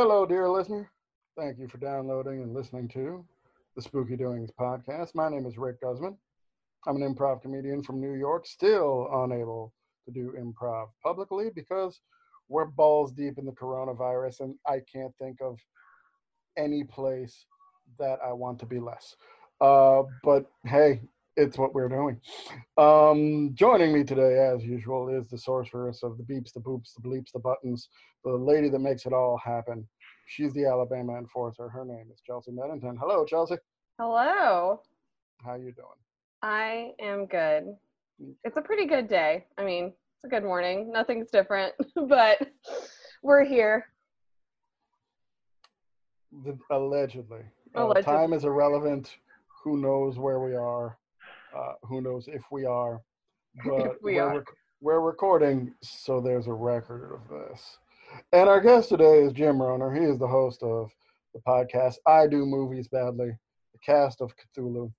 Hello, dear listener. Thank you for downloading and listening to the Spooky Doings podcast. My name is Rick Guzman. I'm an improv comedian from New York, still unable to do improv publicly because we're balls deep in the coronavirus and I can't think of any place that I want to be less. Uh, but hey, it's what we're doing. Um, joining me today, as usual, is the sorceress of the beeps, the boops, the bleeps, the buttons, the lady that makes it all happen. She's the Alabama enforcer. Her name is Chelsea Medington. Hello, Chelsea. Hello. How you doing? I am good. It's a pretty good day. I mean, it's a good morning. Nothing's different, but we're here. The, allegedly. Uh, Allegedly. time is irrelevant. Who knows where we are? Uh, who knows if we are? But we we're, are. rec- we're recording, so there's a record of this. And our guest today is Jim Rohner. He is the host of the podcast I Do Movies Badly, the cast of Cthulhu.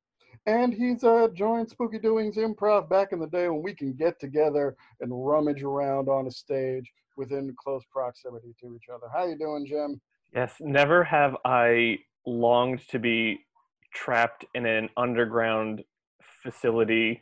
And he's uh, joined Spooky Doings Improv back in the day when we can get together and rummage around on a stage within close proximity to each other. How you doing, Jim? Yes, never have I longed to be trapped in an underground facility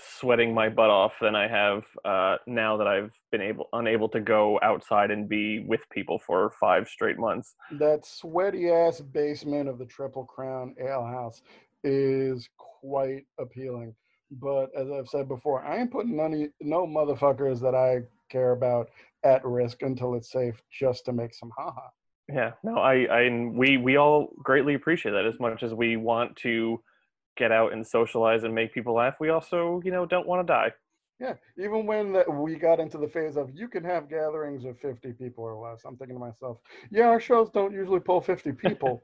sweating my butt off than I have uh, now that I've been able unable to go outside and be with people for five straight months. that sweaty ass basement of the Triple Crown Ale House is quite appealing. But as I've said before, I ain't putting none, no motherfuckers that I care about at risk until it's safe just to make some haha. Yeah, no, I, I we we all greatly appreciate that as much as we want to get out and socialize and make people laugh. We also, you know, don't want to die. Yeah, even when we got into the phase of you can have gatherings of 50 people or less, I'm thinking to myself, yeah, our shows don't usually pull 50 people,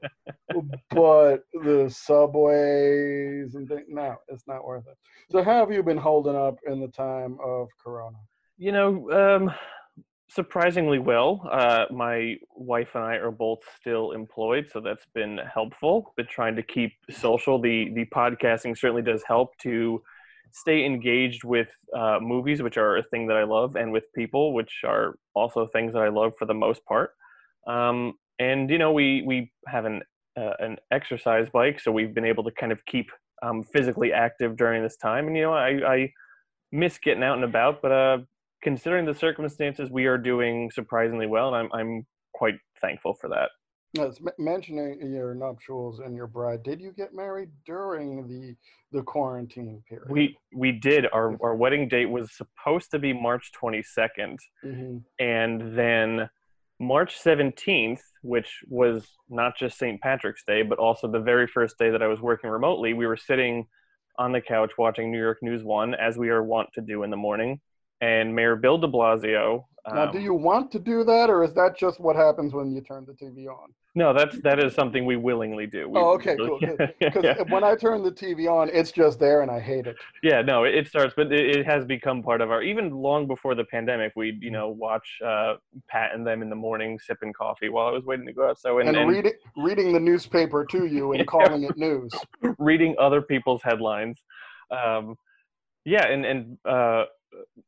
but the subways and things, no, it's not worth it. So, how have you been holding up in the time of Corona? You know, um, surprisingly well. Uh, my wife and I are both still employed, so that's been helpful. Been trying to keep social. The the podcasting certainly does help to stay engaged with uh, movies, which are a thing that I love, and with people, which are also things that I love for the most part. Um, and you know, we we have an uh, an exercise bike, so we've been able to kind of keep um, physically active during this time. And you know, I, I miss getting out and about, but uh, considering the circumstances, we are doing surprisingly well, and I'm I'm quite thankful for that. Yes, m- mentioning your nuptials and your bride, did you get married during the the quarantine period? We we did our our wedding date was supposed to be March 22nd, Mhm. and then March 17th, which was not just St. Patrick's Day, but also the very first day that I was working remotely, we were sitting on the couch watching New York News One, as we are wont to do in the morning, and Mayor Bill De Blasio. Now, um, do you want to do that, or is that just what happens when you turn the TV on? No, that's that is something we willingly do. We, Oh, okay, cool. Because yeah. when I turn the TV on, it's just there, and I hate it. yeah, no, it, starts, but it, it has become part of our. Even long before the pandemic, we'd you know watch uh, Pat and them in the morning sipping coffee while I was waiting to go out. So and, And, and reading reading the newspaper to you and calling it news. reading other people's headlines. Um, yeah, and and uh,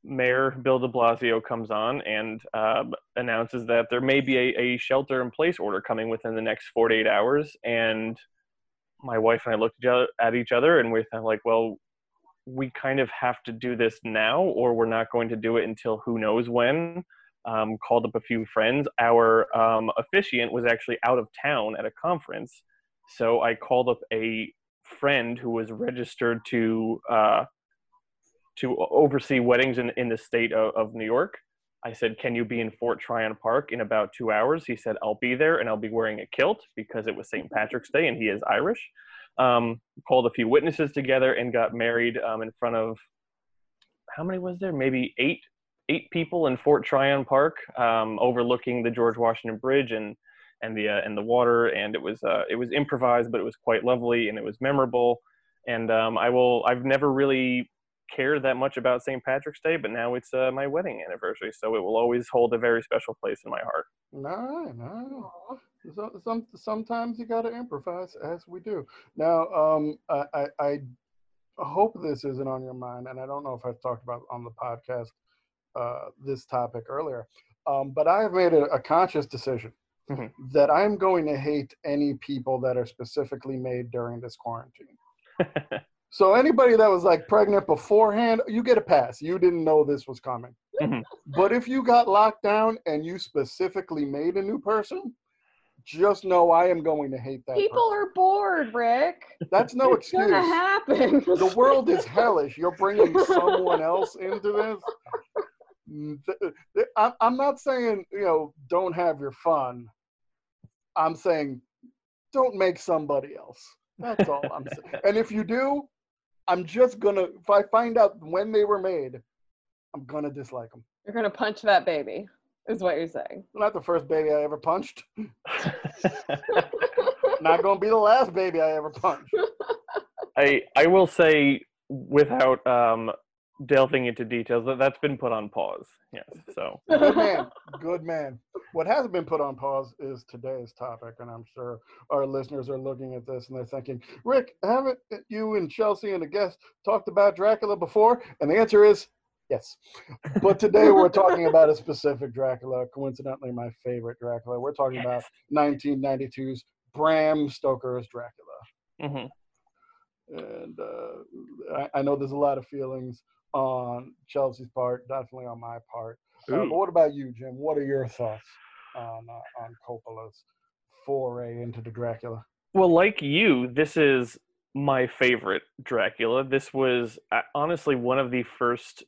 Mayor Bill De Blasio comes on and um, announces that there may be a, a shelter-in-place order coming within the next 48 hours. And my wife and I looked at each other, and we're like, well, we kind of have to do this now, or we're not going to do it until who knows when. Um, called up a few friends. Our um, officiant was actually out of town at a conference, so I called up a friend who was registered to uh, to oversee weddings in, in the state of, of New York. I said, Can you be in Fort Tryon Park in about two hours? He said, I'll be there and I'll be wearing a kilt because it was St. Patrick's Day and he is Irish. Um, called a few witnesses together and got married um, in front of how many was there? Maybe eight eight people in Fort Tryon Park, um, overlooking the George Washington Bridge and and the uh, and the water. And it was uh, it was improvised, but it was quite lovely and it was memorable. And um, I will I've never really cared that much about St. Patrick's Day, but now it's uh, my wedding anniversary, so it will always hold a very special place in my heart. No, no. So, some sometimes you got to improvise, as we do. Now, um, I, I I hope this isn't on your mind, and I don't know if I've talked about on the podcast uh, this topic earlier, um, but I have made a, a conscious decision Mhm. that I'm going to hate any people that are specifically made during this quarantine. So anybody that was like pregnant beforehand, you get a pass. You didn't know this was coming. Mhm. But if you got locked down and you specifically made a new person, just know I am going to hate that. People are bored, Rick. That's no it's excuse. gonna happen. The world is hellish. You're bringing someone else into this. Mm, th- th- I'm I'm not saying you know don't have your fun. I'm saying don't make somebody else. That's all I'm saying. And if you do, I'm just gonna if I find out when they were made, I'm gonna dislike them. You're gonna punch that baby, is what you're saying. Not the first baby I ever punched. Not gonna be the last baby I ever punched. I I will say without um, delving into details that that's been put on pause. Yes. So Good man. Good man. What hasn't been put on pause is today's topic, and I'm sure our listeners are looking at this and they're thinking, Rick, haven't you and Chelsea and a guest talked about Dracula before? And the answer is yes. But today we're talking about a specific Dracula, coincidentally my favorite Dracula. We're talking about 1992's Bram Stoker's Dracula. mm-hmm. And uh, I, I know there's a lot of feelings on Chelsea's part, definitely on my part. Uh, but what about you, Jim? What are your thoughts on uh, on Coppola's foray into the Dracula? Well, like you, this is my favorite Dracula. This was uh, honestly one of the first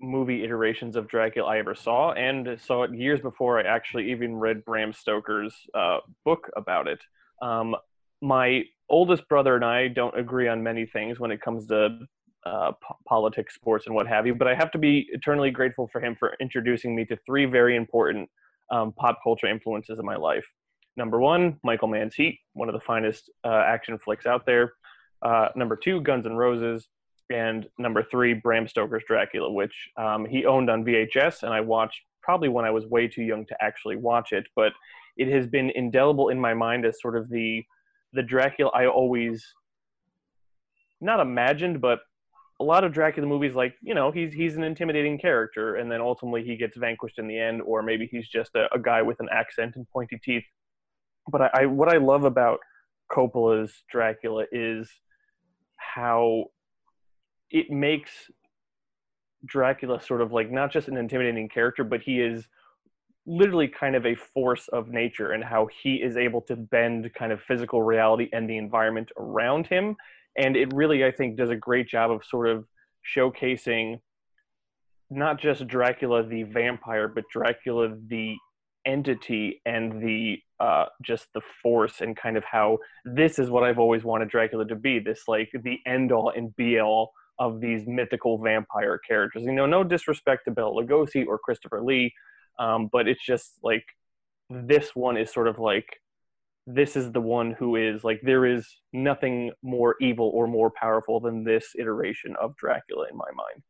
movie iterations of Dracula I ever saw, and saw it years before I actually even read Bram Stoker's uh, book about it. Um, my oldest brother and I don't agree on many things when it comes to uh, po- politics, sports, and what have you, but I have to be eternally grateful for him for introducing me to three very important um, pop culture influences in my life. Number one, Michael Mann's Heat, one of the finest uh, action flicks out there. Uh, number two, Guns N' Roses. And number three, Bram Stoker's Dracula, which um, he owned on VHS, and I watched probably when I was way too young to actually watch it. But it has been indelible in my mind as sort of the the Dracula I always not imagined, but a lot of Dracula movies, like you know, he's he's an intimidating character, and then ultimately he gets vanquished in the end, or maybe he's just a, a guy with an accent and pointy teeth. But I, I what I love about Coppola's Dracula is how it makes Dracula sort of like not just an intimidating character, but he is literally kind of a force of nature and how he is able to bend kind of physical reality and the environment around him and it really i think does a great job of sort of showcasing not just dracula the vampire but dracula the entity and the uh, just the force and kind of how this is what i've always wanted dracula to be this like the end all and be all of these mythical vampire characters. You know no disrespect to bela lugosi or christopher lee um, but it's just like this one is sort of like this is the one who is like there is nothing more evil or more powerful than this iteration of Dracula in my mind.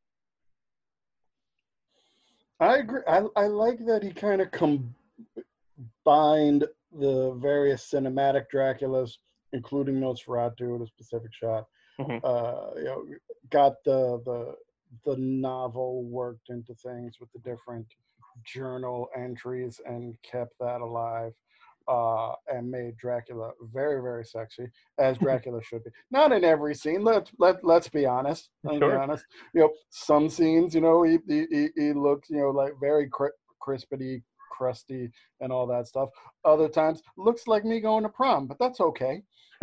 I agree. I, I like that he kind of combined the various cinematic Draculas, including Nosferatu in a specific shot. Mhm. Uh, you know, got the the the novel worked into things with the different journal entries and kept that alive. Uh, and made Dracula very, very sexy, as Dracula should be. Not in every scene. Let let let's be honest. Let's be honest. You know, some scenes, you know, he he, he- he looks, you know, like very cri- crispity, crusty, and all that stuff. Other times, looks like me going to prom, but that's okay.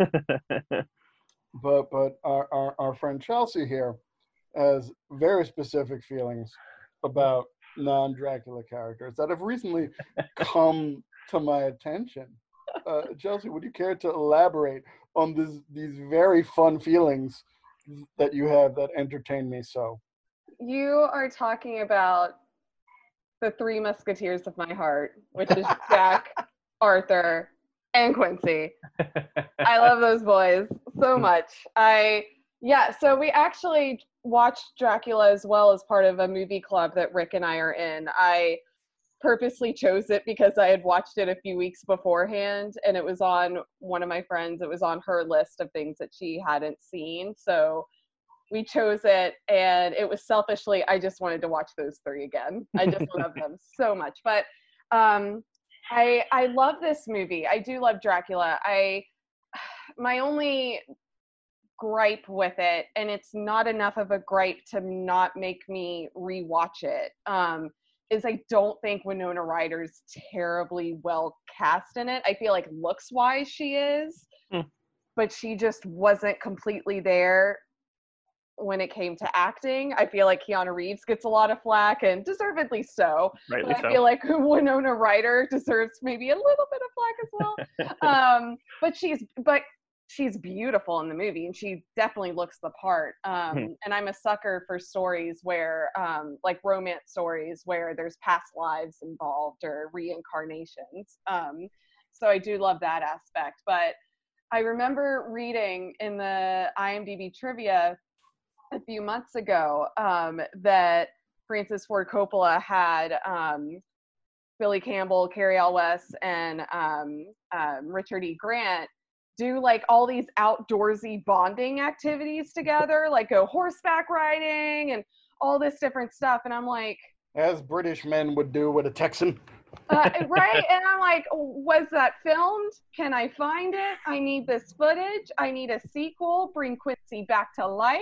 But but our our, our friend Chelsea here has very specific feelings about non-Dracula characters that have recently come to my attention. Uh, Chelsea, would you care to elaborate on this, these very fun feelings that you have that entertain me so? You are talking about the three musketeers of my heart, which is Jack, Arthur, and Quincy. I love those boys so much. I yeah, so we actually watched Dracula as well as part of a movie club that Rick and I are in. I purposely chose it because I had watched it a few weeks beforehand and it was on one of my friends, it was on her list of things that she hadn't seen. So we chose it and it was selfishly I just wanted to watch those three again. I just love them so much. But um I I love this movie. I do love Dracula. I my only gripe with it, and it's not enough of a gripe to not make me rewatch it. Um, is I don't think Winona Ryder's terribly well cast in it. I feel like looks wise she is, Hmm. but she just wasn't completely there when it came to acting. I feel like Keanu Reeves gets a lot of flack and deservedly so. Rightly But I so. feel like Winona Ryder deserves maybe a little bit of flack as well. um, but she's but she's beautiful in the movie, and she definitely looks the part. Um, Hmm. And I'm a sucker for stories where, um, like romance stories, where there's past lives involved or reincarnations. Um, so I do love that aspect. But I remember reading in the IMDb trivia a few months ago um, that Francis Ford Coppola had um, Billy Campbell, Cary Elwes, and um, um, Richard E. Grant do like all these outdoorsy bonding activities together, like go horseback riding and all this different stuff. And I'm like, As British men would do with a Texan. uh, right? And I'm like, was that filmed? Can I find it? I need this footage. I need a sequel. Bring Quincy back to life.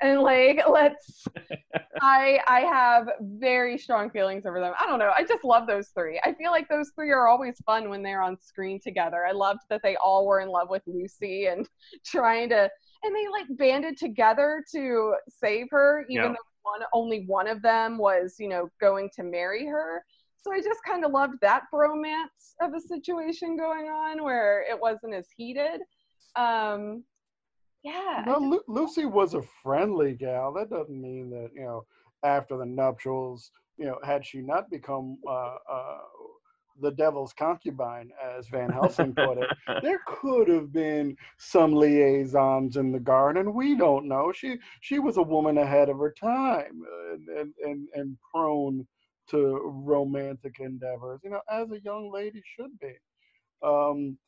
And like, let's. I I have very strong feelings over them. I don't know. I just love those three. I feel like those three are always fun when they're on screen together. I loved that they all were in love with Lucy and trying to, and they like banded together to save her, even though one only one of them was, you know, going to marry her. So I just kind of loved that bromance of a situation going on where it wasn't as heated. Um, yeah. No, Lu- Lucy was a friendly gal. That doesn't mean that you know after the nuptials, you know, had she not become uh, uh, the devil's concubine, as Van Helsing put it, there could have been some liaisons in the garden. We don't know. She she was a woman ahead of her time and and and, and prone to romantic endeavors. You know, as a young lady should be. Um,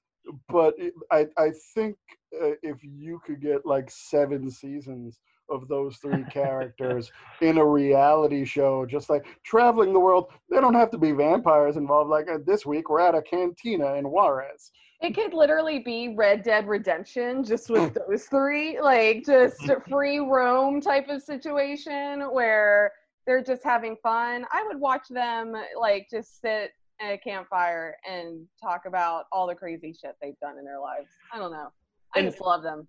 but it, I I think uh, if you could get like seven seasons of those three characters in a reality show, just like traveling the world, they don't have to be vampires involved. Like uh, this week, we're at a cantina in Juarez. It could literally be Red Dead Redemption just with those three, like just free roam type of situation where they're just having fun. I would watch them like just sit a campfire and talk about all the crazy shit they've done in their lives. I don't know. I And- just love them.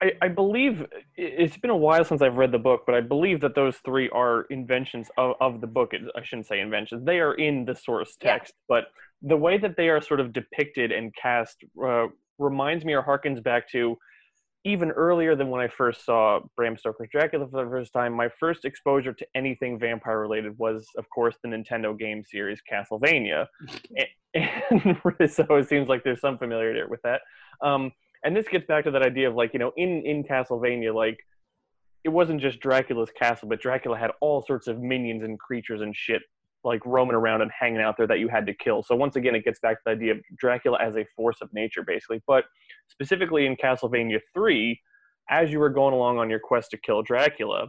I, I believe it's been a while since I've read the book, but I believe that those three are inventions of, of the book. I shouldn't say inventions; they are in the source Yeah. text. But the way that they are sort of depicted and cast uh, reminds me or harkens back to even earlier than when I first saw Bram Stoker's Dracula for the first time. My first exposure to anything vampire related was, of course, the Nintendo game series Castlevania, and, and so it seems like there's some familiarity with that. Um, and this gets back to that idea of like you know in in castlevania like it wasn't just dracula's castle but dracula had all sorts of minions and creatures and shit like roaming around and hanging out there that you had to kill. So once again it gets back to the idea of dracula as a force of nature basically. But specifically in castlevania 3 as you were going along on your quest to kill dracula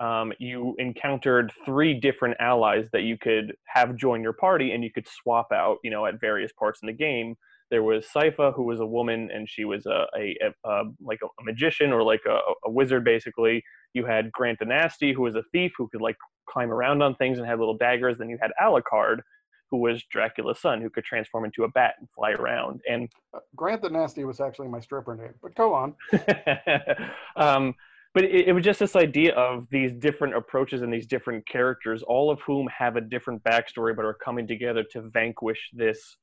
um, you encountered three different allies that you could have join your party and you could swap out you know at various parts in the game. There was Sypha, who was a woman, and she was a, a, a, a like a, magician or like a, a wizard, basically. You had Grant the Nasty, who was a thief who could like climb around on things and had little daggers. Then you had Alucard, who was Dracula's son, who could transform into a bat and fly around. And Uh, Grant the Nasty was actually my stripper name, but go on. um, but it, it was just this idea of these different approaches and these different characters, all of whom have a different backstory, but are coming together to vanquish this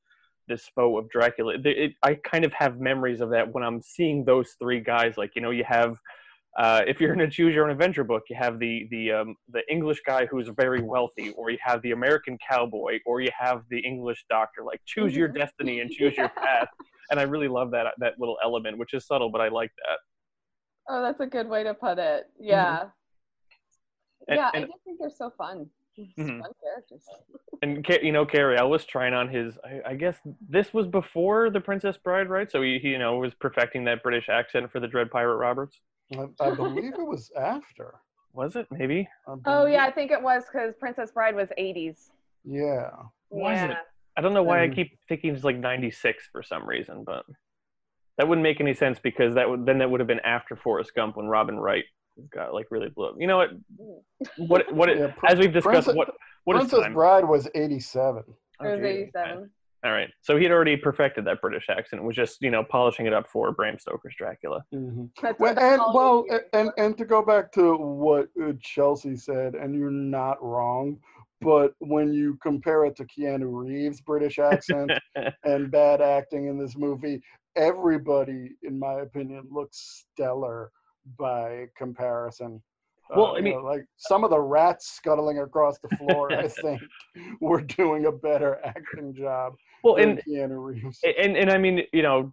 this foe of Dracula. It, it, I kind of have memories of that when I'm seeing those three guys. Like you know, you have uh, if you're going to choose your own adventure book, you have the the um, the English guy who's very wealthy, or you have the American cowboy, or you have the English doctor. Like choose your destiny and choose your path. And I really love that that little element, which is subtle, but I like that. Oh, that's a good way to put it. Yeah. And- yeah, and- I just think they're so fun. Mhm. Fun characters. And you know, Cary Elwes trying on his. I, I guess this was before the Princess Bride, right? So he, he, you know, was perfecting that British accent for the Dread Pirate Roberts. I, I believe it was after. Was it? Maybe. Oh yeah, I think it was because Princess Bride was 80s. Yeah. Was yeah. it? I don't know why And- I keep thinking he's like 96 for some reason, but that wouldn't make any sense because that would then that would have been after Forrest Gump when Robin Wright got like really blew up. You know what? What what? Yeah, Pr- as we've discussed, Princess- what what is Princess time? Bride was 87. Oh, It was 87. All right, so he'd already perfected that British accent. Was just you know polishing it up for Bram Stoker's Dracula. Mhm. Well, and well, it and and to go back to what uh, Chelsea said, and you're not wrong, but when you compare it to Keanu Reeves' British accent and bad acting in this movie, everybody, in my opinion, looks stellar by comparison. Uh, Well, I you mean- know, like some of the rats scuttling across the floor, I think, were doing a better acting job well, and Keanu Reeves. and and I mean, you know,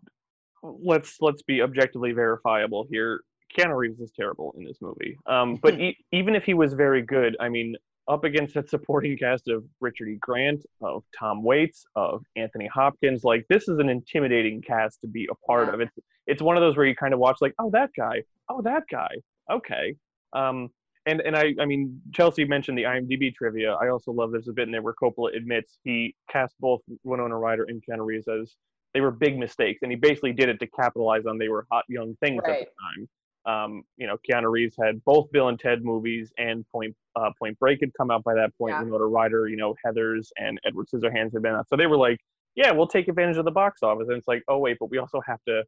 let's let's be objectively verifiable here. Keanu Reeves is terrible in this movie. Um, but e- even if he was very good, I mean, up against that supporting cast of Richard E. Grant, of Tom Waits, of Anthony Hopkins, like this is an intimidating cast to be a part of. It's it's one of those where you kind of watch like, oh that guy, oh that guy, okay. Um, and and I I mean Chelsea mentioned the IMDb trivia. I also love there's a bit in there where Coppola admits he cast both Winona Ryder and Keanu Reeves as they were big mistakes, and he basically did it to capitalize on they were hot young things at the time. Um, you know, Keanu Reeves had both Bill and Ted movies and Point uh, Point Break had come out by that point. Yeah. Winona Ryder, you know, Heather's and Edward Scissorhands had been out, so they were like, yeah, we'll take advantage of the box office. And it's like, oh wait, but we also have to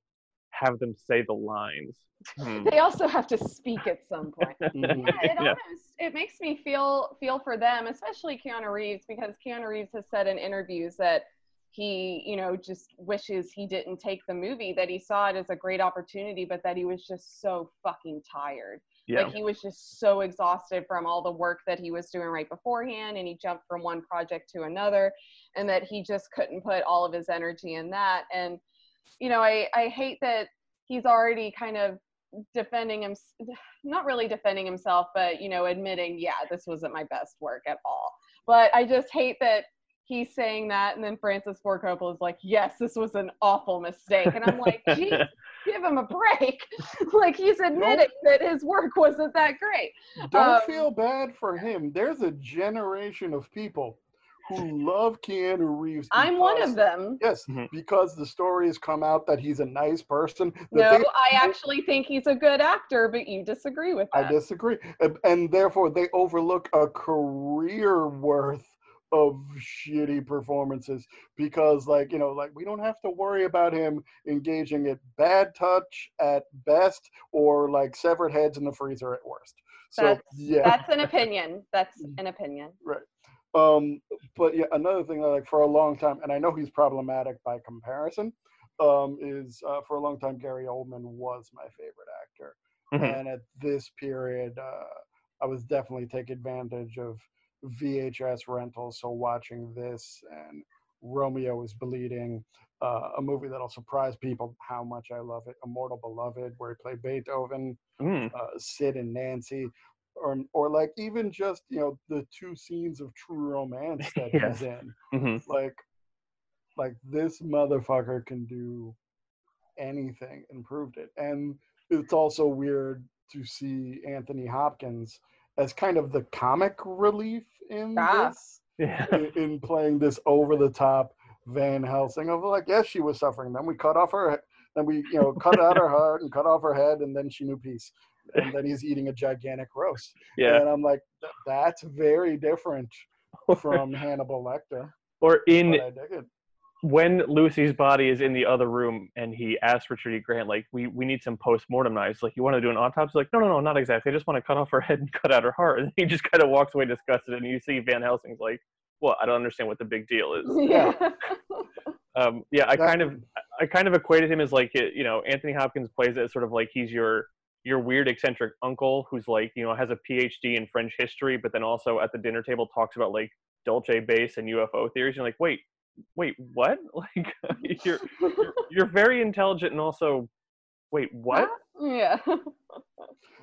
have them say the lines. Hmm. They also have to speak at some point. Mhm. yeah, it Yeah. almost it makes me feel feel for them, especially Keanu Reeves, because Keanu Reeves has said in interviews that he, you know, just wishes he didn't take the movie, that he saw it as a great opportunity, but that he was just so fucking tired. Yeah. Like he was just so exhausted from all the work that he was doing right beforehand, and he jumped from one project to another, and that he just couldn't put all of his energy in that. And you know, I I hate that he's already kind of defending him, not really defending himself, but you know, admitting, yeah, this wasn't my best work at all. But I just hate that he's saying that, and then Francis Ford Coppola is like, yes, this was an awful mistake, and I'm like, geez, give him a break. like he's admitting that his work wasn't that great. Don't Um, feel bad for him. There's a generation of people who love Keanu Reeves. I'm one of them. Yes, Mhm. because the stories come out that he's a nice person. that No, they- I actually think he's a good actor, but you disagree with that. I disagree, and, and therefore they overlook a career worth of shitty performances because, like you know, like we don't have to worry about him engaging at bad touch at best or like severed heads in the freezer at worst. So That's- yeah, That's an opinion. That's an opinion. Um, but yeah, another thing that like for a long time, and I know he's problematic by comparison, um, is uh, for a long time Gary Oldman was my favorite actor, Mhm. and at this period, uh, I was definitely take advantage of VHS rentals. So watching this and Romeo is Bleeding, uh, a movie that'll surprise people how much I love it. Immortal Beloved, where he played Beethoven Mm. uh, Sid and Nancy, or or like even just you know the two scenes of True Romance that Yes. he's in. Mhm. Like, like this motherfucker can do anything and proved it. And it's also weird to see Anthony Hopkins as kind of the comic relief in Ah. this, Yeah. in, in playing this over the top Van Helsing of like, yes, she was suffering. Then we cut off her, then we you know cut out her heart and cut off her head, and then she knew peace. And then he's eating a gigantic roast. Yeah. And I'm like, that's very different from Hannibal Lecter. Or in But I when Lucy's body is in the other room and he asks Richard E. Grant, like, we, we need some post mortem knives. Like, you want to do an autopsy? Like, no, no, no, not exactly. I just want to cut off her head and cut out her heart. And he just kind of walks away disgusted. And you see Van Helsing's like, well, I don't understand what the big deal is. Yeah. Um, yeah, I kind of I kind of equated him as like you know Anthony Hopkins plays it as sort of like he's your your weird eccentric uncle who's like you know has a PhD in French history, but then also at the dinner table talks about like Dulce base and UFO theories. You're like, wait, wait, what? Like you're you're, you're very intelligent and also wait, what? yeah.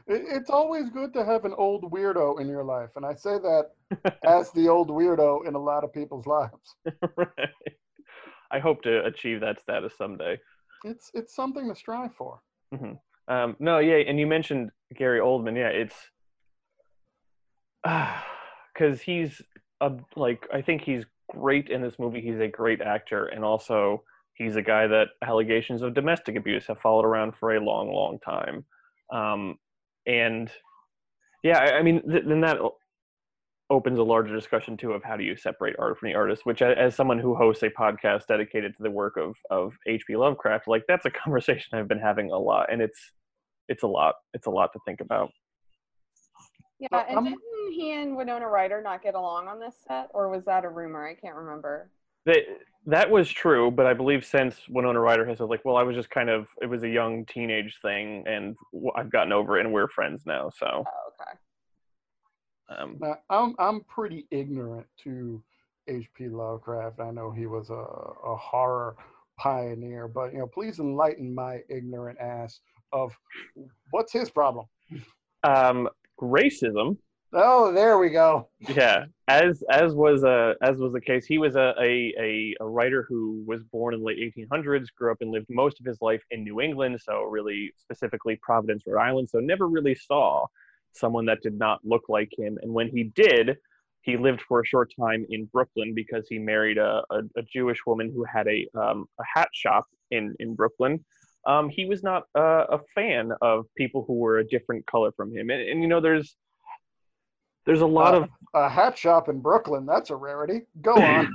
It, it's always good to have an old weirdo in your life, and I say that as the old weirdo in a lot of people's lives. right. I hope to achieve that status someday. It's it's something to strive for. Mm-hmm. Um, no, yeah, and you mentioned Gary Oldman. Yeah, it's because he's a, like I think he's great in this movie. He's a great actor, and also he's a guy that allegations of domestic abuse have followed around for a long, long time. Um, and yeah, I, I mean, th- then that opens a larger discussion too of how do you separate art from the artist. Which, as someone who hosts a podcast dedicated to the work of of H.P. Lovecraft, like that's a conversation I've been having a lot, and it's it's a lot. It's a lot to think about. Yeah, Uh, and I'm- didn't he and Winona Ryder not get along on this set, or was that a rumor? I can't remember. That that was true, but I believe since Winona Ryder has said like, well, I was just kind of it was a young teenage thing, and I've gotten over it, and we're friends now. So Oh, okay. um, Now, I'm I'm pretty ignorant to H.P. Lovecraft. I know he was a, a horror pioneer, but you know, please enlighten my ignorant ass of what's his problem. um, racism Oh, there we go. yeah as as was uh as was the case he was a, a a writer who was born in the late 1800s grew up and lived most of his life in new england so really specifically providence rhode island so never really saw someone that did not look like him and when he did he lived for a short time in brooklyn because he married a, a, a jewish woman who had a um, a hat shop in in brooklyn um, he was not uh, a fan of people who were a different color from him and, and you know there's there's a lot Uh, of A hat shop in Brooklyn. That's a rarity. Go on.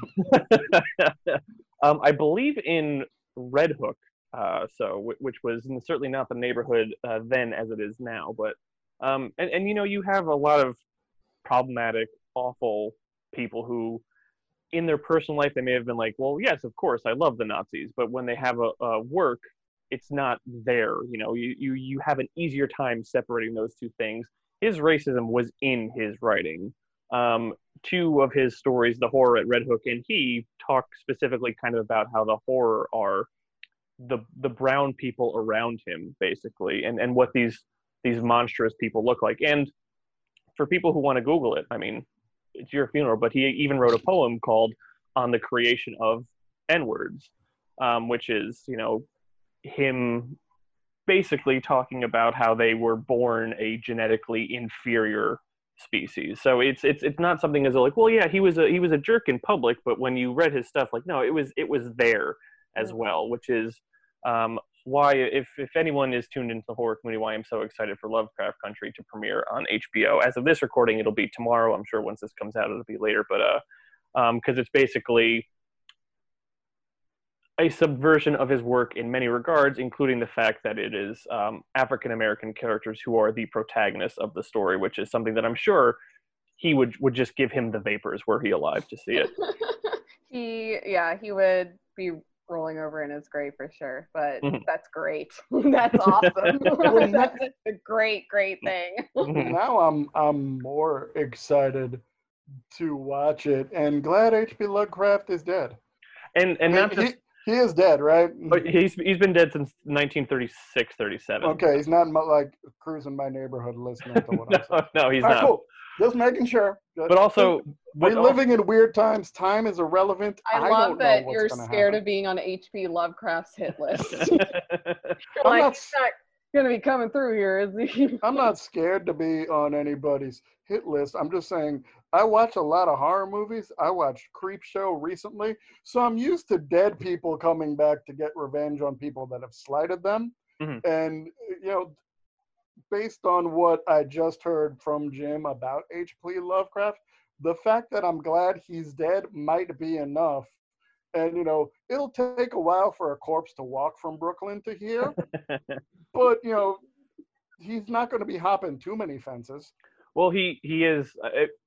um, I believe in Red Hook, uh, so wh- which was certainly not the neighborhood uh, then as it is now. But um, and and you know you have a lot of problematic, awful people who, in their personal life, they may have been like, well, yes, of course, I love the Nazis, but when they have a, a work, it's not there. You know, you you you have an easier time separating those two things. His racism was in his writing. Um, two of his stories, The Horror at Red Hook, and he talk specifically kind of about how the horror are the the brown people around him, basically, and and what these these monstrous people look like. And for people who want to Google it, I mean, it's your funeral, but he even wrote a poem called "On the Creation of N Words," um, which is you know him basically talking about how they were born a genetically inferior species. So it's it's it's not something as like, well, yeah, he was a he was a jerk in public, but when you read his stuff, like, no, it was it was there as well, which is um, why if if anyone is tuned into the horror community, why I'm so excited for Lovecraft Country to premiere on HBO. As of this recording, it'll be tomorrow. I'm sure once this comes out, it'll be later, but uh, um, because it's basically a subversion of his work in many regards, including the fact that it is um, African American characters who are the protagonists of the story, which is something that I'm sure he would would just give him the vapors were he alive to see it. he, yeah, he would be rolling over in his grave for sure. But Mhm. that's great. that's awesome. that's a great, great thing. Mhm. now I'm I'm more excited to watch it and glad H.P. Lovecraft is dead. and and I not just he, he is dead, right? but he's he's been dead since 1936 37 Okay, he's not like cruising my neighborhood listening to what I'm saying. no, no he's All right, not cool. Just making sure. but also we're living in weird times. Time is irrelevant. I, don't love know that you're scared happen. of being on H.P. Lovecraft's hit list. You're I'm like, not he's not gonna be coming through here, is he? I'm not scared to be on anybody's hit list. I'm just saying I watch a lot of horror movies. I watched Creep Show recently, so I'm used to dead people coming back to get revenge on people that have slighted them. Mhm. And you know, based on what I just heard from Jim about H.P. Lovecraft, the fact that I'm glad he's dead might be enough. And you know, it'll take a while for a corpse to walk from Brooklyn to here, but you know, he's not going to be hopping too many fences. Well, he he is.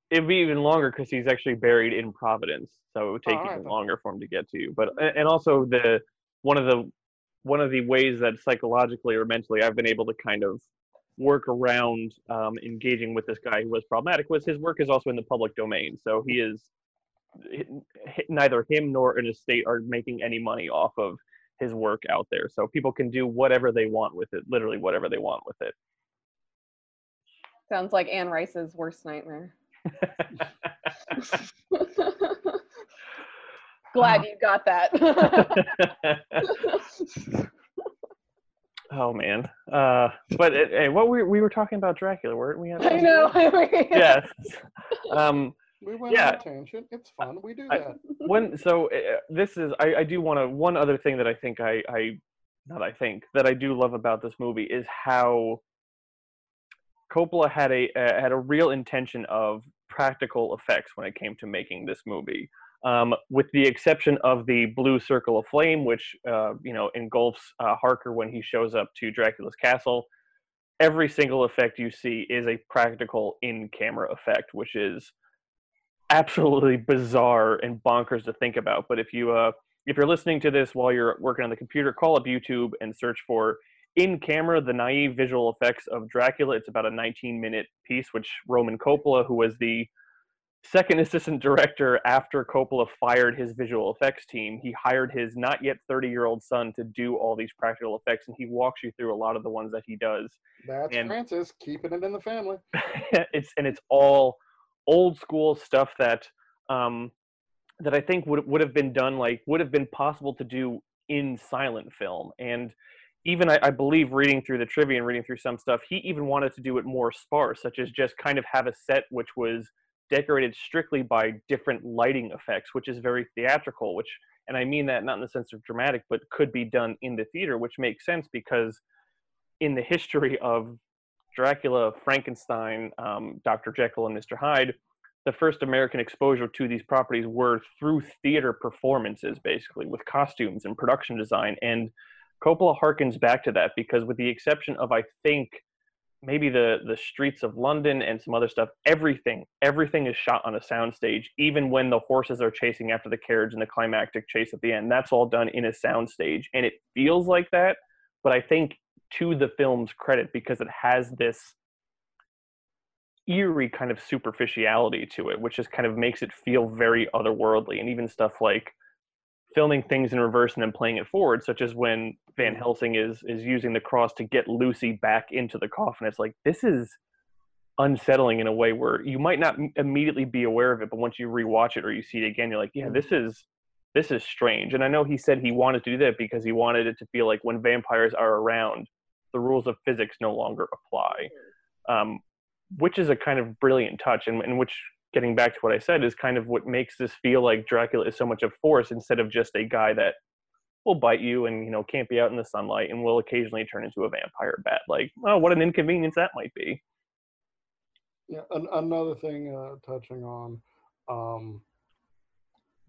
It, it'd be even longer because he's actually buried in Providence, so it would take Oh, even longer for him to get to you. But and also the one of the one of the ways that psychologically or mentally I've been able to kind of work around um, engaging with this guy who was problematic was his work is also in the public domain. So he is neither him nor an estate are making any money off of his work out there. So people can do whatever they want with it, literally whatever they want with it. Sounds like Anne Rice's worst nightmare. Glad you got that. oh man. Uh, but uh, hey, what we we were talking about Dracula, weren't we? I know. Yes. Um, We went Yeah. on a tangent. It's fun. We do I- that. one so uh, this is I, I do want to one other thing that I think I I not I think that I do love about this movie is how Coppola had a uh, had a real intention of practical effects when it came to making this movie. Um, with the exception of the blue circle of flame, which uh, you know engulfs uh, Harker when he shows up to Dracula's castle, every single effect you see is a practical in-camera effect, which is absolutely bizarre and bonkers to think about. But if you uh, if you're listening to this while you're working on the computer, call up YouTube and search for in camera the naive visual effects of Dracula. It's about a 19 minute piece, which Roman Coppola, who was the second assistant director after Coppola fired his visual effects team, he hired his not yet 30 year old son to do all these practical effects, and he walks you through a lot of the ones that he does That's And- Francis keeping it in the family. it's and it's all old school stuff that um that I think would would have been done like would have been possible to do in silent film and even I, I believe reading through the trivia and reading through some stuff he even wanted to do it more sparse such as just kind of have a set which was decorated strictly by different lighting effects which is very theatrical which and I mean that not in the sense of dramatic but could be done in the theater which makes sense because in the history of Dracula, Frankenstein, um, Dr. Jekyll, and Mr. Hyde, the first American exposure to these properties were through theater performances, basically, with costumes and production design. And Coppola harkens back to that because, with the exception of, I think, maybe the the streets of London and some other stuff, everything everything is shot on a soundstage. Even when the horses are chasing after the carriage in the climactic chase at the end, that's all done in a soundstage, and it feels like that. But I think to the film's credit because it has this eerie kind of superficiality to it, which just kind of makes it feel very otherworldly. And even stuff like filming things in reverse and then playing it forward, such as when Van mm. Helsing is is using the cross to get Lucy back into the coffin. It's like this is unsettling in a way where you might not immediately be aware of it, but once you rewatch it or you see it again, you're like, yeah, mm. this is this is strange. And I know he said he wanted to do that because he wanted it to feel like when vampires are around, the rules of physics no longer apply, mm. um, which is a kind of brilliant touch, and, and which, getting back to what I said, is kind of what makes this feel like Dracula is so much of force instead of just a guy that will bite you and you know can't be out in the sunlight and will occasionally turn into a vampire bat. Like, oh, what an inconvenience that might be. Yeah, an, another thing uh, touching on,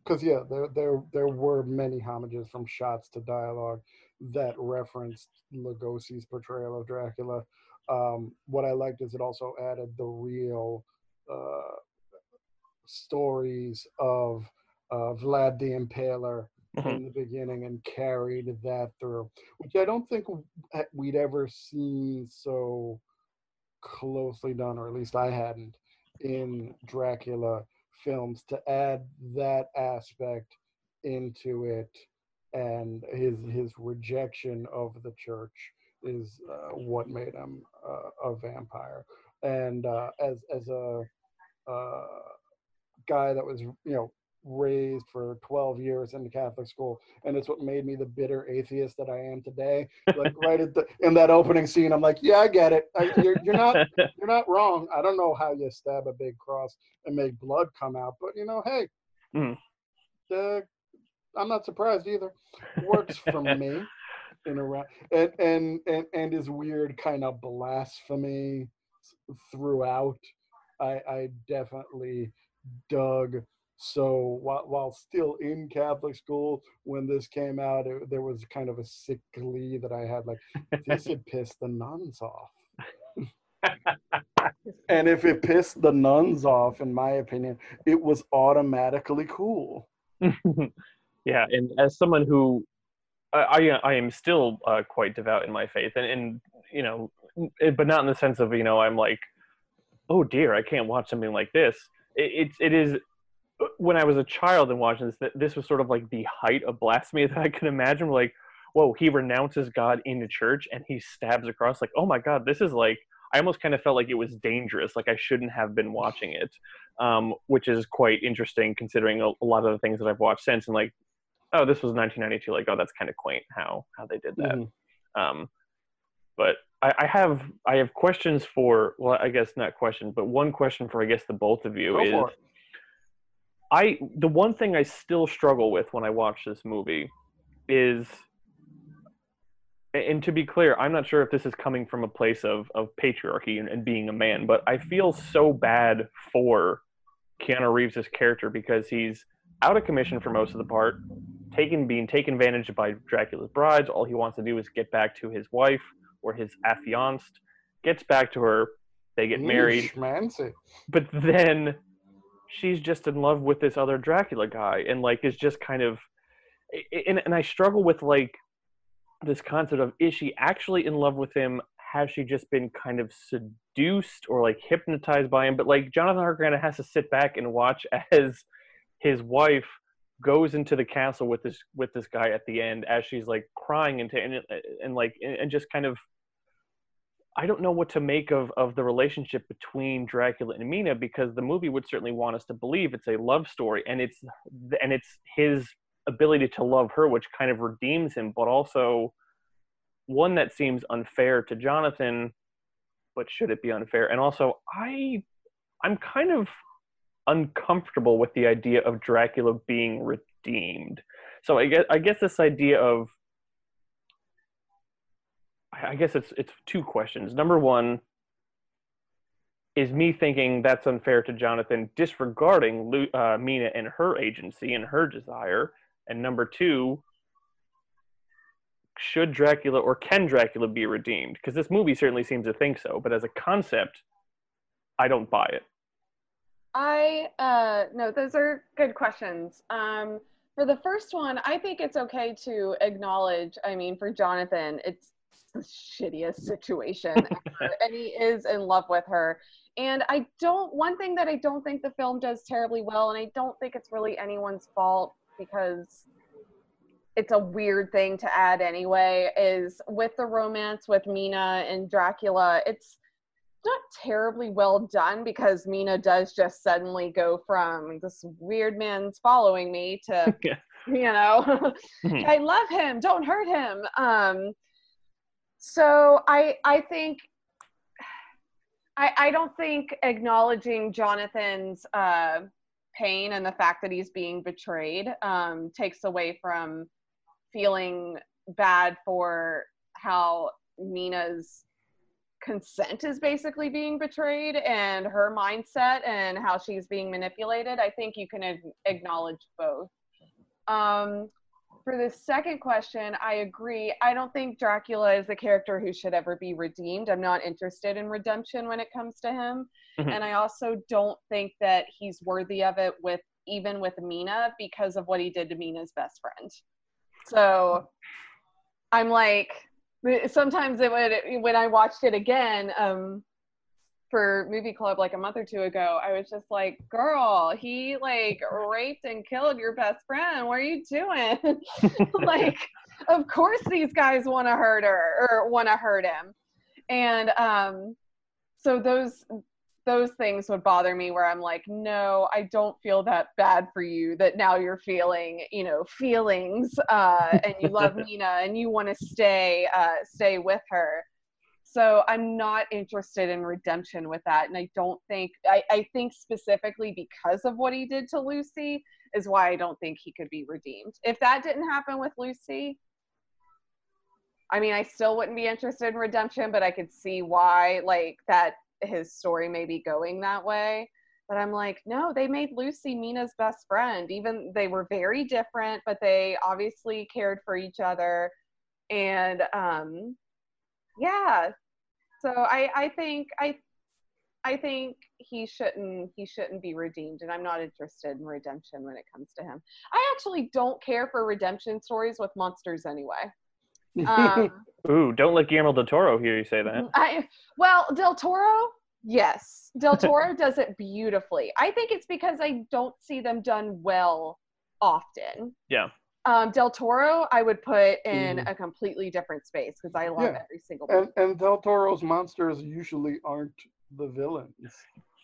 because yeah, there there there were many homages from shots to dialogue that referenced Lugosi's portrayal of Dracula. Um, what I liked is it also added the real uh, stories of uh, Vlad the Impaler Mhm. in the beginning and carried that through, which I don't think we'd ever seen so closely done, or at least I hadn't, in Dracula films to add that aspect into it and his his rejection of the church is uh, what made him uh, a vampire and uh, as as a uh, guy that was you know raised for 12 years in the catholic school and it's what made me the bitter atheist that i am today. Like right at the in that opening scene i'm like yeah i get it. I, you're, you're not you're not wrong. I don't know how you stab a big cross and make blood come out but you know hey uh, i'm not surprised either. Works for me in a and and and, and is weird kind of blasphemy throughout. I i definitely dug so while, while still in catholic school when this came out it, there was kind of a sick glee that i had like this would piss the nuns off. And if it pissed the nuns off in my opinion it was automatically cool. Yeah, and as someone who I I, I am still uh, quite devout in my faith, and, and you know, it, but not in the sense of you know I'm like, oh dear, I can't watch something like this. It, it, it is when I was a child and watching this, that this was sort of like the height of blasphemy that I can imagine. Like, whoa, he renounces God in the church and he stabs across. Like, oh my God, this is like. I almost kind of felt like it was dangerous, like I shouldn't have been watching it, um, which is quite interesting considering a, a lot of the things that I've watched since. And like, oh, this was 1992. Like, oh, that's kind of quaint how how they did that. Mhm. Um, but I, I have I have questions for well, I guess not questions, but one question for I guess the both of you Go is. I the one thing I still struggle with when I watch this movie is and to be clear, I'm not sure if this is coming from a place of, of patriarchy and, and being a man, but I feel so bad for Keanu Reeves' character because he's out of commission for most of the part, taken being taken advantage of by Dracula's brides. All he wants to do is get back to his wife or his affianced, gets back to her, they get married. Schmancy. But then she's just in love with this other Dracula guy and like is just kind of and, and I struggle with like this concept of is she actually in love with him? Has she just been kind of seduced or like hypnotized by him? But like Jonathan Harker has to sit back and watch as his wife goes into the castle with this with this guy at the end as she's like crying into and, and like and just kind of I don't know what to make of of the relationship between Dracula and Mina because the movie would certainly want us to believe it's a love story and it's and it's his ability to love her which kind of redeems him but also one that seems unfair to Jonathan but should it be unfair? And also I I'm kind of uncomfortable with the idea of Dracula being redeemed. So I guess I guess this idea of I guess it's it's two questions. Number one is me thinking that's unfair to Jonathan, disregarding uh, Mina and her agency and her desire. And number two, should Dracula or can Dracula be redeemed? Because this movie certainly seems to think so, but as a concept, I don't buy it. I uh no, those are good questions. Um for the first one, I think it's okay to acknowledge, I mean, for Jonathan, it's the shittiest situation and he is in love with her. And I don't one thing that I don't think the film does terribly well and I don't think it's really anyone's fault because it's a weird thing to add anyway is with the romance with Mina and Dracula, it's not terribly well done because Mina does just suddenly go from this weird man's following me to yeah. you know mm-hmm. I love him don't hurt him um so I I think I I don't think acknowledging Jonathan's uh pain and the fact that he's being betrayed um takes away from feeling bad for how Mina's consent is basically being betrayed and her mindset and how she's being manipulated i think you can acknowledge both. Um, for the second question i agree. I don't think dracula is a character who should ever be redeemed. I'm not interested in redemption when it comes to him. Mm-hmm. and i also don't think that he's worthy of it with even with mina because of what he did to mina's best friend. So i'm like sometimes it would when I watched it again um, for movie club like a month or two ago, I was just like, "Girl, he like raped and killed your best friend. What are you doing?" like, of course these guys want to hurt her or want to hurt him, and um, so those those things would bother me where I'm like, no, I don't feel that bad for you that now you're feeling, you know, feelings uh, and you love Mina and you want to stay uh, stay with her. So I'm not interested in redemption with that. And I don't think I, I think specifically because of what he did to Lucy is why I don't think he could be redeemed. If that didn't happen with Lucy, I mean, I still wouldn't be interested in redemption, but I could see why like that his story may be going that way. But I'm like, no, they made Lucy Mina's best friend. Even they were very different, but they obviously cared for each other. And um, yeah, so I I think I I think he shouldn't he shouldn't be redeemed, and I'm not interested in redemption when it comes to him. I actually don't care for redemption stories with monsters anyway. Um, Ooh, don't let Guillermo del Toro hear you say that. I, well, del Toro, yes, del Toro does it beautifully. I think it's because I don't see them done well often. Yeah. Um, del Toro, I would put in mm. a completely different space because I love yeah. every single. And, and, del Toro's monsters usually aren't the villains.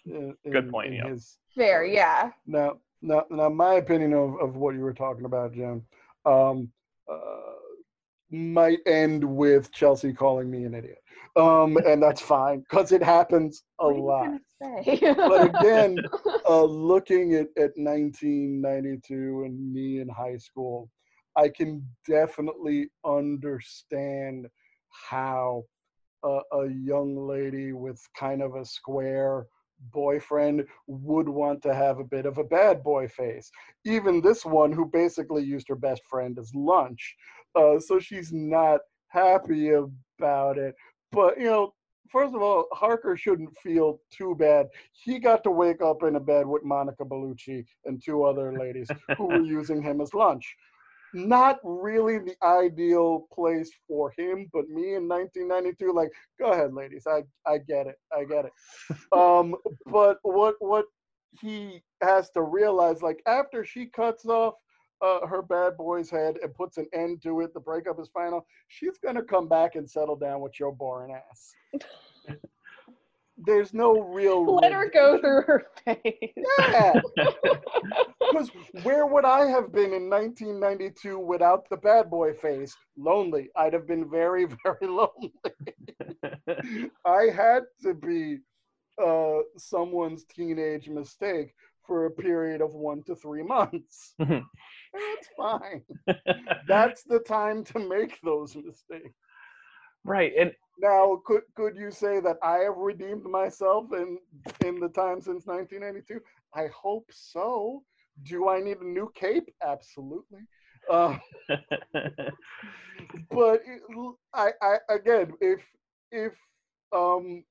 In, Good point. In yeah. His, Fair. Yeah. Now, now, now, my opinion of, of what you were talking about, Jim. Um, uh, might end with Chelsea calling me an idiot. um, and that's fine because it happens a What are you lot. But again, uh, looking at, at 1992 and me in high school, I can definitely understand how a, a young lady with kind of a square boyfriend would want to have a bit of a bad boy face. Even this one, who basically used her best friend as lunch. Uh, so she's not happy about it. But, you know, first of all, Harker shouldn't feel too bad. He got to wake up in a bed with Monica Bellucci and two other ladies who were using him as lunch. Not really the ideal place for him, but me in 1992, like, go ahead, ladies. I, I get it. I get it. Um, but what what he has to realize, like, after she cuts off uh, her bad boy's head and puts an end to it, the breakup is final. She's gonna come back and settle down with your boring ass. There's no real. Let her go redemption. through her face. Yeah. Because where would I have been in 1992 without the bad boy face? Lonely. I'd have been very, very lonely. I had to be uh, someone's teenage mistake for a period of one to three months. That's fine. That's the time to make those mistakes. right, and Now, could could you say that I have redeemed myself in in the time since 1992? I hope so. Do I need a new cape? Absolutely. Uh, but I, I again, if if um,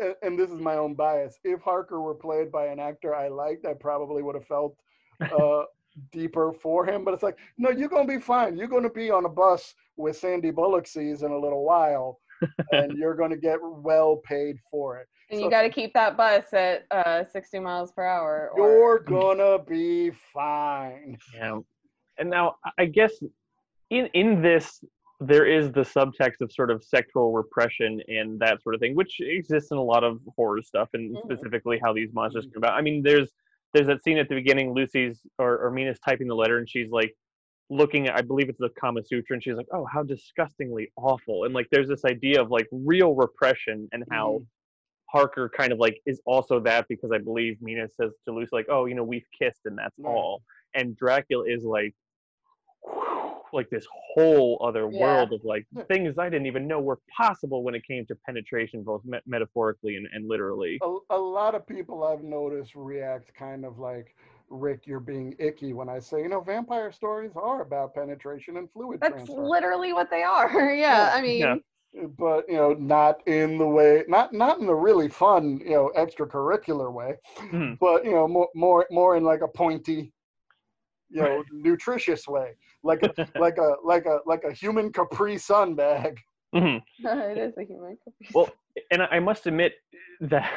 and, and this is my own bias, if Harker were played by an actor I liked, I probably would have felt uh, deeper for him. But it's like, no, you're gonna be fine. You're gonna be on a bus with Sandy Bullock sees in a little while, and you're gonna get well paid for it. And So- you got to keep that bus at uh, 60 miles per hour. Or, You're gonna be fine. Yeah. And now I- I guess in in this there is the subtext of sort of sexual repression and that sort of thing, which exists in a lot of horror stuff, and Mhm. specifically how these monsters Mhm. come about. I mean, there's there's that scene at the beginning. Lucy's or, or Mina's typing the letter, and she's like looking at I believe it's the Kama Sutra, and she's like, "Oh, how disgustingly awful!" And like, there's this idea of like real repression and how Mhm. Harker kind of like is also that because I believe Mina says to Lucy like, "Oh, you know, we've kissed and that's Right. all," and Dracula is like, like this whole other Yeah. world of like things I didn't even know were possible when it came to penetration, both me- metaphorically and, and literally. a, a lot of people I've noticed react kind of like, Rick, you're being icky when I say, you know, vampire stories are about penetration and fluid That's transfer. literally what they are. yeah, Yeah. I mean, Yeah. but you know, not in the way, not not in the really fun, you know, extracurricular way, Mhm. but you know, more more more in like a pointy, you know, nutritious way, like a like a like a like a human Capri Sun bag. Mhm. it is a human. Capri. Well, and I I must admit that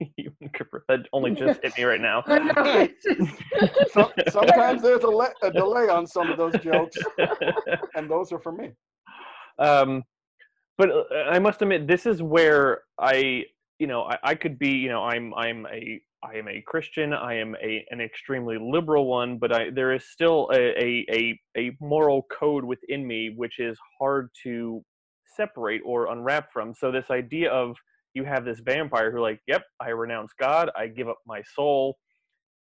that only just hit me right now. Know, just- So, sometimes there's a, le- a delay on some of those jokes, and those are for me. um, but uh, I must admit, this is where I, you know, I, I could be, you know, I'm, I'm a, I am a Christian. I am a an extremely liberal one, but I there is still a a a, a moral code within me which is hard to separate or unwrap from. So this idea of you have this vampire who like, yep, I renounce God, I give up my soul,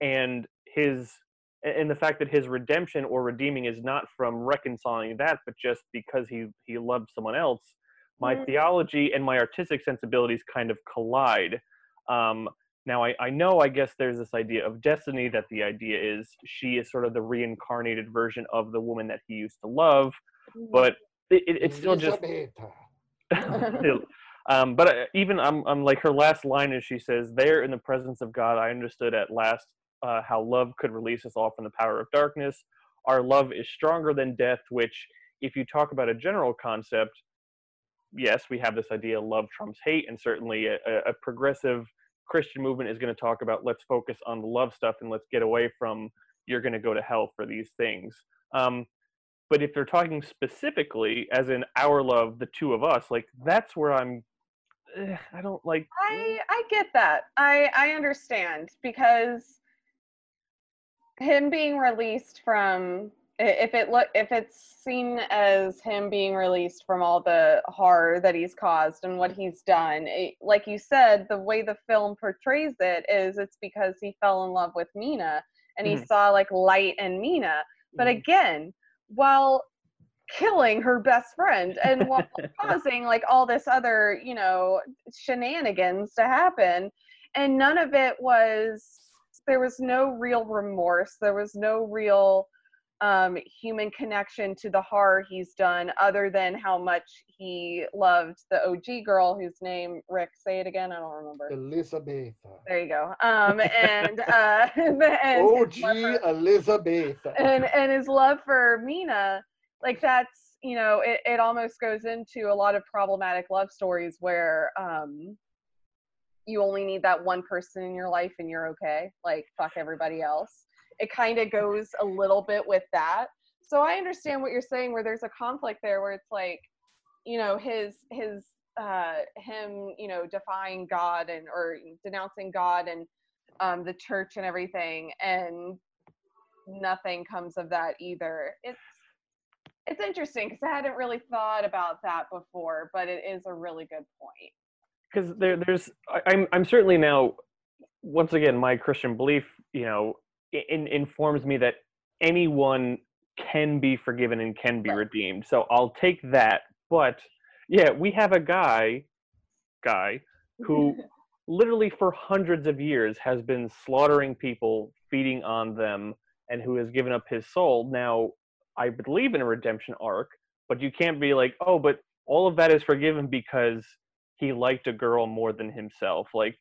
and his and the fact that his redemption or redeeming is not from reconciling that, but just because he he loved someone else. My Mm. theology and my artistic sensibilities kind of collide. Um, now I, I know I guess there's this idea of destiny that the idea is she is sort of the reincarnated version of the woman that he used to love, but it, it, it's still just um, but uh, even I'm, I'm like her last line is she says, "There in the presence of God, I understood at last uh, how love could release us all from the power of darkness. Our love is stronger than death." Which, if you talk about a general concept, yes, we have this idea love trumps hate, and certainly a, a- a progressive Christian movement is going to talk about let's focus on the love stuff and let's get away from you're going to go to hell for these things. Um, but if they're talking specifically, as in our love, the two of us, like that's where I'm. eh, I don't like. I I get that. I I understand because him being released from if it look if it's seen as him being released from all the horror that he's caused and what he's done it, like you said the way the film portrays it is it's because he fell in love with mina and he Mhm. saw like light in mina but Mhm. again while killing her best friend and while causing like all this other you know shenanigans to happen and none of it was there was no real remorse there was no real um, human connection to the horror he's done other than how much he loved the og girl whose name rick say it again i don't remember Elizabeth. there you go um, and uh and OG his love for- Elizabeth. and and his love for Mina, like that's you know, it, it almost goes into a lot of problematic love stories where um you only need that one person in your life and you're okay. Like fuck everybody else. It kind of goes a little bit with that. So I understand what you're saying where there's a conflict there where it's like, you know, his his uh him, you know, defying God and or denouncing God and um the church and everything and nothing comes of that either. It's it's interesting because I hadn't really thought about that before, but it is a really good point. because there, there's I, I'm I'm certainly now once again my Christian belief you know in, informs me that anyone can be forgiven and can be Right. redeemed. So I'll take that. But yeah, we have a guy guy who literally for hundreds of years has been slaughtering people, feeding on them, and who has given up his soul. Now, I believe in a redemption arc, but you can't be like, oh, but all of that is forgiven because he liked a girl more than himself. Like,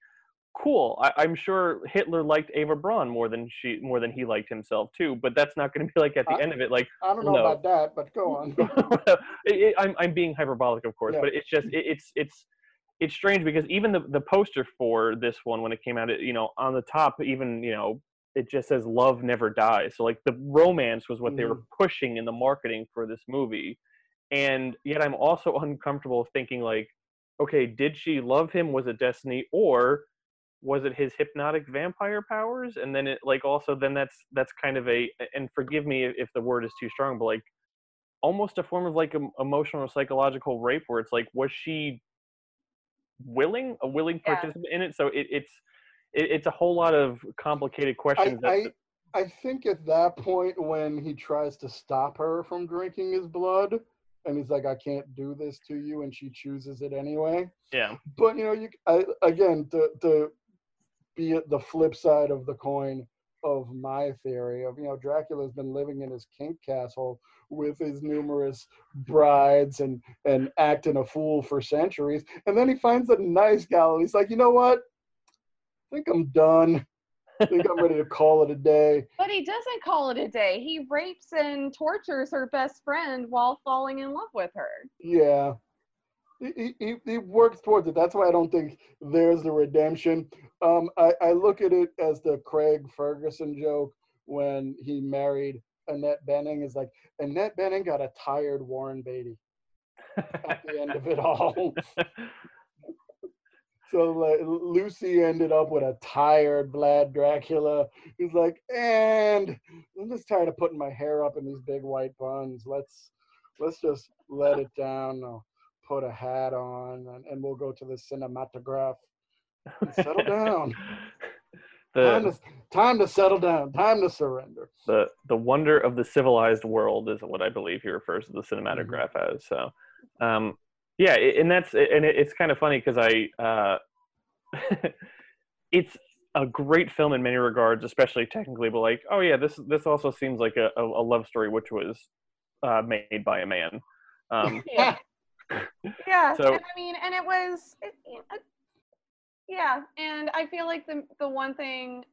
cool. I, I'm sure Hitler liked Eva Braun more than she more than he liked himself too. But that's not going to be like at the I- end of it, like I don't know No. about that, but go on. it, it- I'm I'm being hyperbolic, of course, Yeah. but it's just it, it's it's it's strange because even the the poster for this one when it came out, it, you know, on the top, even you know, it just says "Love Never Dies." So like the romance was what they were mm-hmm. pushing in the marketing for this movie, and yet I'm also uncomfortable thinking like, okay, did she love him? Was it destiny or was it his hypnotic vampire powers and then it like also then that's that's kind of a and forgive me if the word is too strong but like almost a form of like emotional or psychological rape where it's like was she willing a willing Yeah. participant in it so it, it's it, it's a whole lot of complicated I, questions that I, I think at that point when he tries to stop her from drinking his blood, and he's like, "I can't do this to you," and she chooses it anyway. yeah But you know, you I, again to to be the flip side of the coin of my theory of you know Dracula's been living in his kink castle with his numerous brides and and acting a fool for centuries, and then he finds a nice gal, and he's like, you know what? I think I'm done. I think I'm ready to call it a day. But he doesn't call it a day. He rapes and tortures her best friend while falling in love with her. Yeah. He, he, he works towards it. That's why I don't think there's the redemption. Um, I, I look at it as the Craig Ferguson joke when he married Annette Bening. Is like Annette Bening got a tired Warren Beatty at the end of it all. so like Lucy ended up with a tired Vlad Dracula. He's like, and I'm just tired of putting my hair up in these big white buns. Let's let's just let it down. Put a hat on, and, and we'll go to the cinematograph. and settle down. Time to, time to settle down. Time to surrender. the the wonder of the civilized world is what I believe he refers to the cinematograph as. So, um, yeah, and that's and it's kind of funny because I uh, it's a great film in many regards, especially technically. But like, oh yeah, this this also seems like a, a, a love story which was uh, made by a man. Um, Yeah. Yeah. So- and I mean, and it was, it, it- yeah. And I feel like the the one thing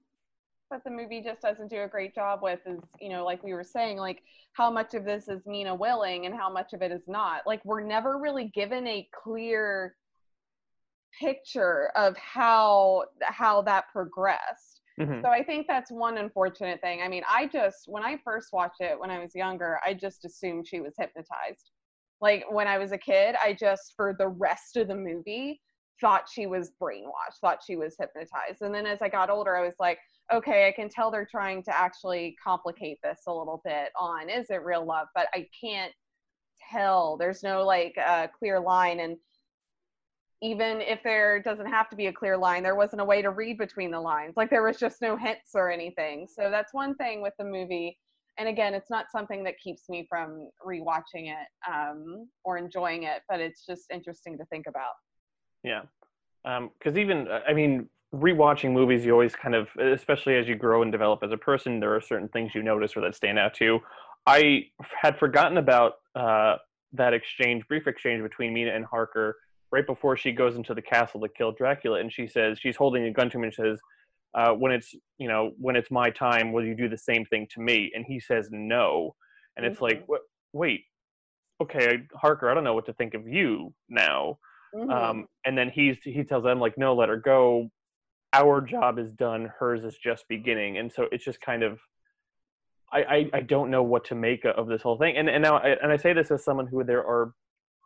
that the movie just doesn't do a great job with is, you know, like we were saying, like how much of this is Mina willing and how much of it is not. Like we're never really given a clear picture of how how that progressed. mhm. So I think that's one unfortunate thing. I mean, I just when I first watched it when I was younger, I just assumed she was hypnotized. Like when I was a kid, I just for the rest of the movie thought she was brainwashed, thought she was hypnotized. And then as I got older, I was like, okay, I can tell they're trying to actually complicate this a little bit on is it real love, but I can't tell. There's no like uh, clear line, and even if there doesn't have to be a clear line, there wasn't a way to read between the lines. Like there was just no hints or anything. So that's one thing with the movie. And again, it's not something that keeps me from rewatching it um, or enjoying it, but it's just interesting to think about. Yeah, because um, even I mean, rewatching movies, you always kind of, especially as you grow and develop as a person, there are certain things you notice or that stand out to you. I had forgotten about uh, that exchange, brief exchange between Mina and Harker right before she goes into the castle to kill Dracula, and she says she's holding a gun to him and says, uh, "When it's you know when it's my time, will you do the same thing to me?" And he says no, and mm-hmm. it's like, mm-hmm. wait, okay, Harker, I don't know what to think of you now. Mm-hmm. Um, and then he's he tells them like, no, let her go. Our job is done. Hers is just beginning. And so it's just kind of, I I, I don't know what to make of this whole thing. And and now I, and I say this as someone who there are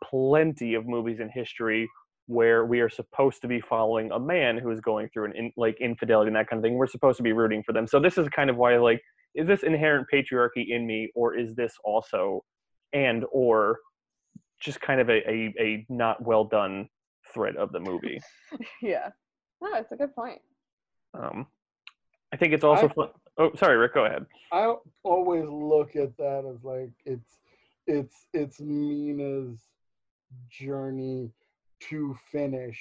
plenty of movies in history where we are supposed to be following a man who is going through an in, like infidelity and that kind of thing. We're supposed to be rooting for them. So this is kind of why like is this inherent patriarchy in me or is this also and or just kind of a, a, a not well done thread of the movie. yeah. No, it's a good point. Um, I think it's also I, fun. Oh, sorry, Rick. Go ahead. I always look at that as like it's it's it's Mina's journey to finish,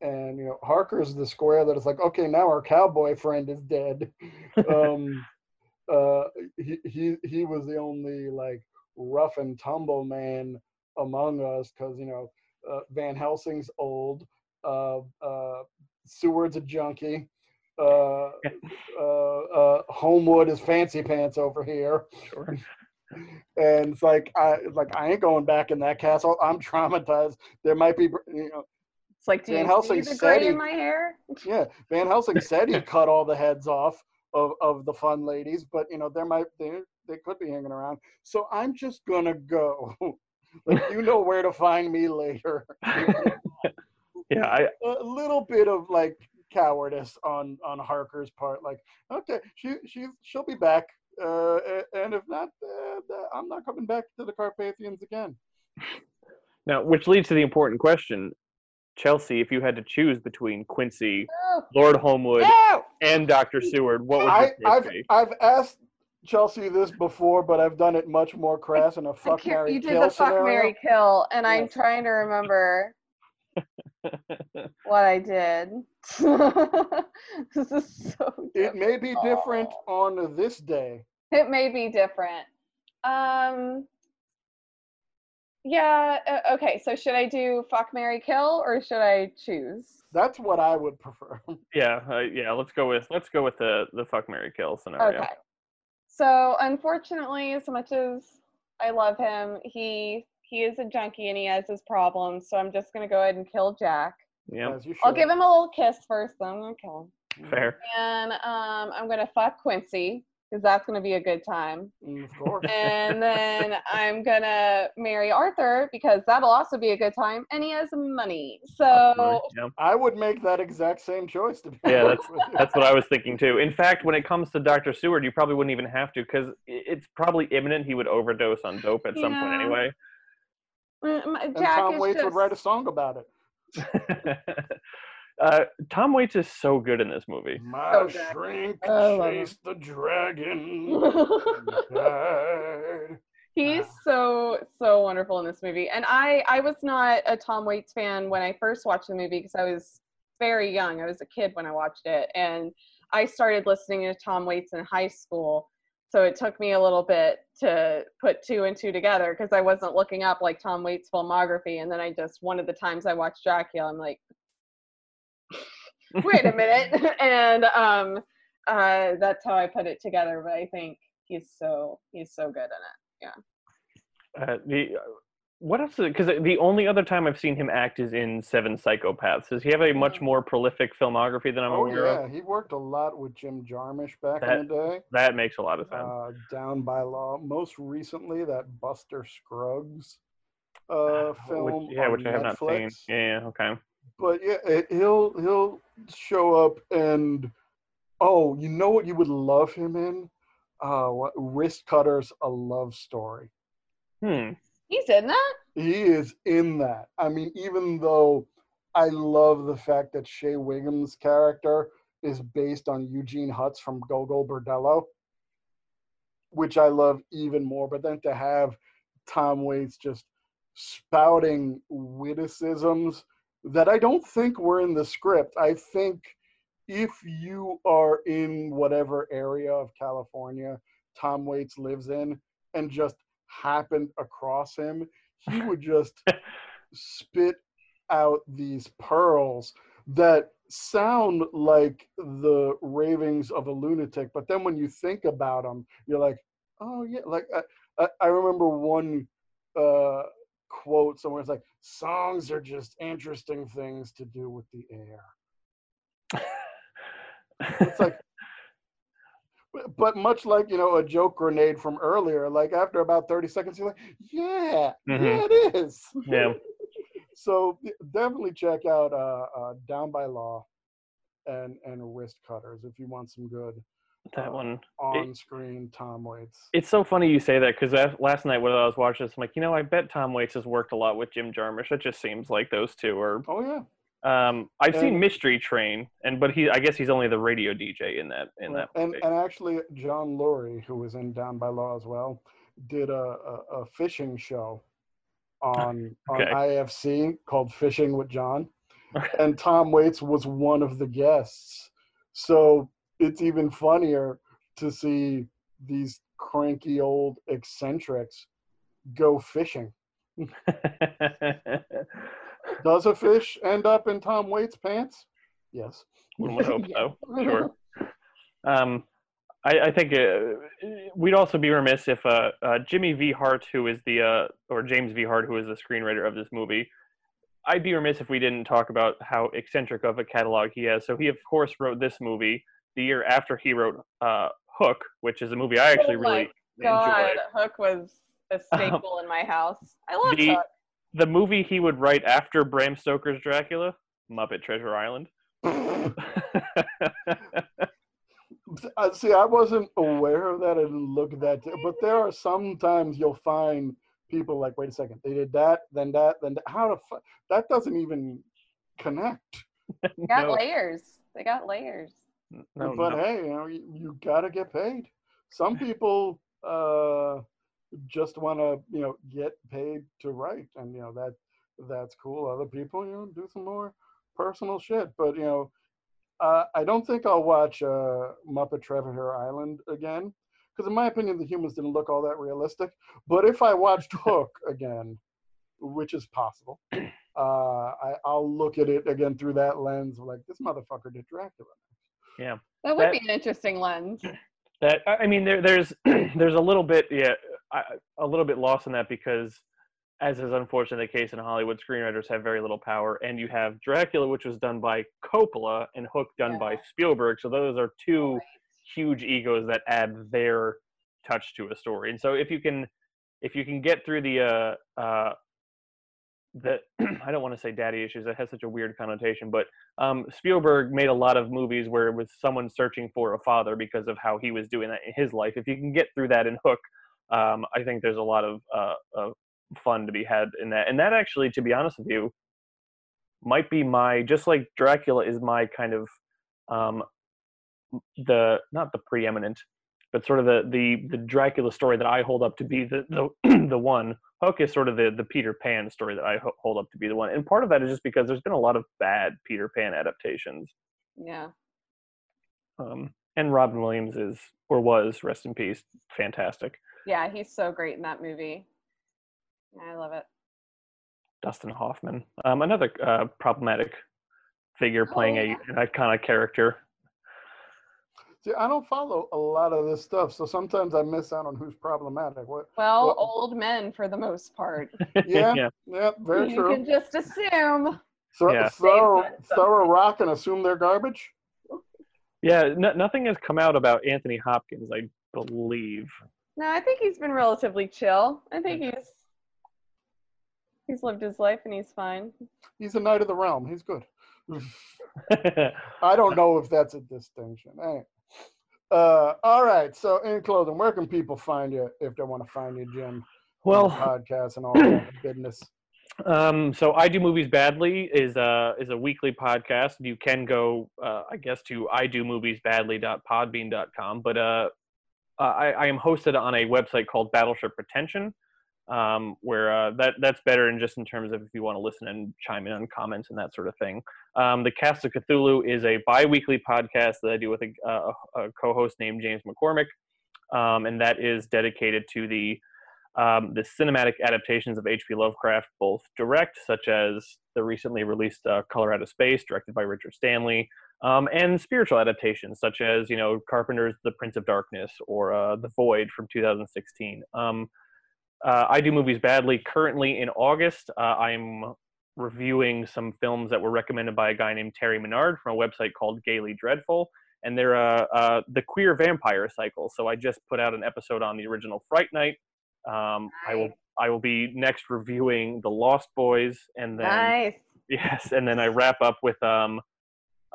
and you know Harker's the square that is like, okay, now our cowboy friend is dead. um, uh, he he he was the only like rough and tumble man among us because you know uh, Van Helsing's old, uh, uh, Seward's a junkie, uh, uh, uh, Holmwood is fancy pants over here. Sure. And it's like I like I ain't going back in that castle. I'm traumatized. There might be you know. It's like do Van Helsing see the gray he, in my hair? Yeah, Van Helsing said he cut all the heads off of, of the fun ladies, but you know there might they they could be hanging around. So I'm just gonna go. like you know where to find me later. yeah, I a little bit of like cowardice on on Harker's part. Like, okay, she she she'll be back, uh, and if not, uh, I'm not coming back to the Carpathians again. Now, which leads to the important question. Chelsea, if you had to choose between Quincy, Lord Holmwood, and Dr. Seward, what would you I, I've, be? I've asked Chelsea this before, but I've done it much more crass in a fuck, Mary, kill You did the fuck Mary kill, and I'm trying to remember what I did. this is so. Different. It may be different on this day. It may be different. Um. Yeah. Uh, okay. So should I do fuck Mary kill or should I choose? That's what I would prefer. Yeah. Uh, yeah. Let's go with let's go with the the fuck Mary kill scenario. Okay. So unfortunately, as much as I love him, he he is a junkie and he has his problems. So I'm just gonna go ahead and kill Jack. Yeah. I'll give him a little kiss first, then I'm gonna kill him. Fair. And um, I'm gonna fuck Quincy because that's going to be a good time. Mm, of course. And then I'm going to marry Arthur because that'll also be a good time. And he has money. So yeah. I would make that exact same choice. To be yeah, that's, that's what I was thinking too. In fact, when it comes to Dr. Seward, you probably wouldn't even have to because it's probably imminent he would overdose on dope at some point anyway. Mm, and Tom Waits just... would write a song about it. Uh, Tom Waits is so good in this movie. My so shrink chased the dragon. He's so so wonderful in this movie, and I I was not a Tom Waits fan when I first watched the movie because I was very young. I was a kid when I watched it, and I started listening to Tom Waits in high school. So it took me a little bit to put two and two together because I wasn't looking up like Tom Waits' filmography. And then I just one of the times I watched Dracula, I'm like, wait a minute and um uh that's how i put it together but i think he's so he's so good in it yeah uh, the uh, what else because the only other time i've seen him act is in seven psychopaths does he have a much more prolific filmography than i'm oh, aware yeah. of Yeah, he worked a lot with jim jarmusch back that, in the day that makes a lot of sense uh, down by law most recently that buster scruggs uh, film which, yeah which i have not seen yeah okay but yeah, it, he'll he'll show up and Oh, you know what you would love him in? Uh, what, Wristcutters, a love story. Hmm. He's in that. He is in that. I mean, even though I love the fact that Shea Whigham's character is based on Eugene Hutz from Gogol Bordello, which I love even more. But then to have Tom Waits just spouting witticisms that I don't think were in the script. I think if you are in whatever area of California Tom Waits lives in and just happened across him, he would just spit out these pearls that sound like the ravings of a lunatic. But then when you think about them, you're like, oh, yeah. Like, I, I remember one uh, quote somewhere. It's like, songs are just interesting things to do with the air. It's like, but- much like you know a joke grenade from earlier, like after about thirty seconds, you're like, yeah, yeah, Mhm. it is. Yeah. so definitely check out uh, uh, Down by Law and and Wrist Cutters if you want some good that one. on-screen Tom Waits. It's so funny you say that because last night when I was watching this, I'm like, you know, I bet Tom Waits has worked a lot with Jim Jarmusch. It just seems like those two are. Oh yeah, Um, I've seen Mystery Train, and but he, I guess he's only the radio DJ in that in that. and and actually John Lurie, who was in Down by Law as well, did a a, a fishing show on on IFC called Fishing with John, Okay. and Tom Waits was one of the guests. So it's even funnier to see these cranky old eccentrics go fishing. Does a fish end up in Tom Waits' pants? Yes. One would hope Yeah. so. Sure. Um, I, I think uh, we'd also be remiss if uh, uh, Jimmy V. Hart, who is the uh, or James V. Hart, who is the screenwriter of this movie, I'd be remiss if we didn't talk about how eccentric of a catalog he has. So he, of course, wrote this movie the year after he wrote uh, Hook, which is a movie I actually Oh my really God, enjoyed. Hook was a staple in my house. I love the- Hook. The movie he would write after Bram Stoker's Dracula, Muppet Treasure Island. Uh, see, I wasn't aware of that. I didn't look at that. But there are sometimes you'll find people like, wait a second, they did that, then that, then that. How the fuck? That doesn't even connect. They got no, layers. They got layers. no, but no. hey, you know, you, you got to get paid. Some people uh, just want to, you know, get paid to write, and you know that that's cool. Other people, you know, do some more personal shit. But you know, uh, I don't think I'll watch uh, Muppet Treasure Island again because, in my opinion, the humans didn't look all that realistic. But if I watched Hook again, which is possible, uh, I, I'll look at it again through that lens. of Like this motherfucker did Dracula. Yeah that would That- be an interesting lens. that I I mean there there's there's a little bit yeah I, a little bit lost in that because as is unfortunately the case in Hollywood screenwriters have very little power and you have Dracula which was done by Coppola and Hook done by Spielberg so those are two Right. huge egos that add their touch to a story and so if you can if you can get through the uh uh the I don't want to say daddy issues that has such a weird connotation but um, Spielberg made a lot of movies where it was someone searching for a father because of how he was doing that in his life. If you can get through that in Hook, um, I think there's a lot of, uh, of fun to be had in that. And that actually, to be honest with you, might be my just like Dracula is my kind of um, the not the preeminent, but sort of the the the Dracula story that I hold up to be the the, the one. Hook is sort of the the Peter Pan story that I ho- hold up to be the one, and part of that is just because there's been a lot of bad Peter Pan adaptations. Yeah. Um, and Robin Williams is or was rest in peace, fantastic. Yeah, he's so great in that movie. I love it. Dustin Hoffman, um, another uh, problematic figure playing Oh, a, an iconic character. See, I don't follow a lot of this stuff, so sometimes I miss out on who's problematic. What? Well, Well- old men for the most part. Yeah, yeah. yeah, very you true. You can just assume. Throw, Yeah. throw, throw a rock and assume they're garbage. Yeah, no, nothing has come out about Anthony Hopkins, I believe. No, I think he's been relatively chill. I think he's he's lived his life and he's fine. He's a knight of the realm. He's good. I don't know if that's a distinction. Hey, Uh, all right. So, in closing, where can people find you if they want to find you, Jim? Well, podcast and all that business. Um, so I do movies badly is a is a weekly podcast. You can go, uh, I guess, to I do movies badly badly.podbean.com, but uh, I, I am hosted on a website called Battleship Pretension, um, where uh, that that's better in just in terms of if you want to listen and chime in on comments and that sort of thing. Um, the Cast of Cthulhu is a bi-weekly podcast that I do with a, a, a co-host named James McCormick, um, and that is dedicated to the um, the cinematic adaptations of H.P. Lovecraft, both direct, such as the recently released uh, Color Out of Space, directed by Richard Stanley, um, and spiritual adaptations, such as you know Carpenter's The Prince of Darkness or uh, The Void from 2016. Um, uh, I do movies badly. Currently in August, uh, I'm reviewing some films that were recommended by a guy named Terry Mesnard from a website called Gaily Dreadful. And they're uh, uh, the queer vampire cycle. So I just put out an episode on the original Fright Night, um, I will I will be next reviewing The Lost Boys, and then nice. yes, and then I wrap up with um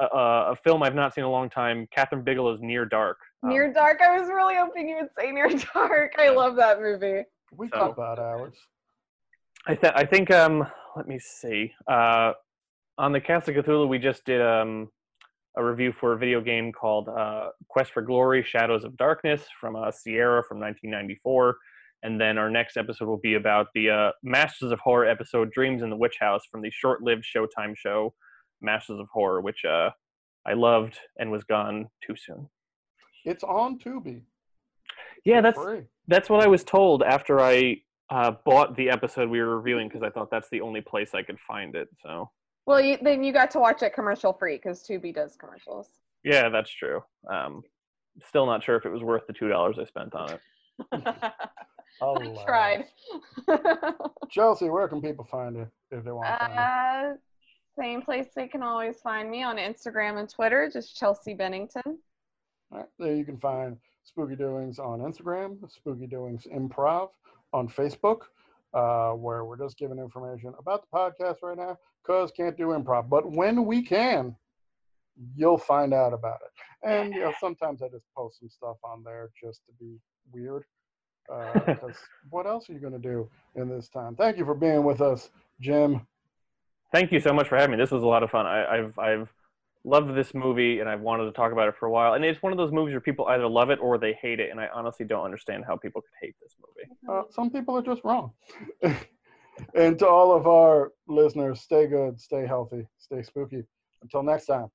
a, a film I've not seen in a long time, Kathryn Bigelow's Near Dark. Um, Near Dark. I was really hoping you would say Near Dark. I love that movie. We So- talk about hours. I, th- I think um let me see uh on the Cast of Cthulhu we just did um a review for a video game called uh, Quest for Glory: Shadows of Darkness from uh, Sierra from 1994. And then our next episode will be about the uh, Masters of Horror episode Dreams in the Witch House from the short lived Showtime show Masters of Horror, which uh, I loved and was gone too soon. It's on Tubi. Yeah, that's free. that's what I was told after I uh, bought the episode we were reviewing because I thought that's the only place I could find it. So Well, you, then you got to watch it commercial free because Tubi does commercials. yeah, that's true. Um, still not sure if it was worth the two dollars I spent on it. I Alas. tried. Chelsea, where can people find it if they want to find you? uh, same place they can always find me on Instagram and Twitter, just Chelsea Bennington. All right, there you can find Spooky Doings on Instagram, Spooky Doings Improv on Facebook, uh, where we're just giving information about the podcast right now because can't do improv. But when we can, you'll find out about it. And you know, sometimes I just post some stuff on there just to be weird. Because what else are you going to do in this time? Thank you for being with us, Jim. Thank you so much for having me. This was a lot of fun. I, I've I've loved this movie and I've wanted to talk about it for a while. And it's one of those movies where people either love it or they hate it. And I honestly don't understand how people could hate this movie. Uh, some people are just wrong. and to all of our listeners, stay good, stay healthy, stay spooky. Until next time.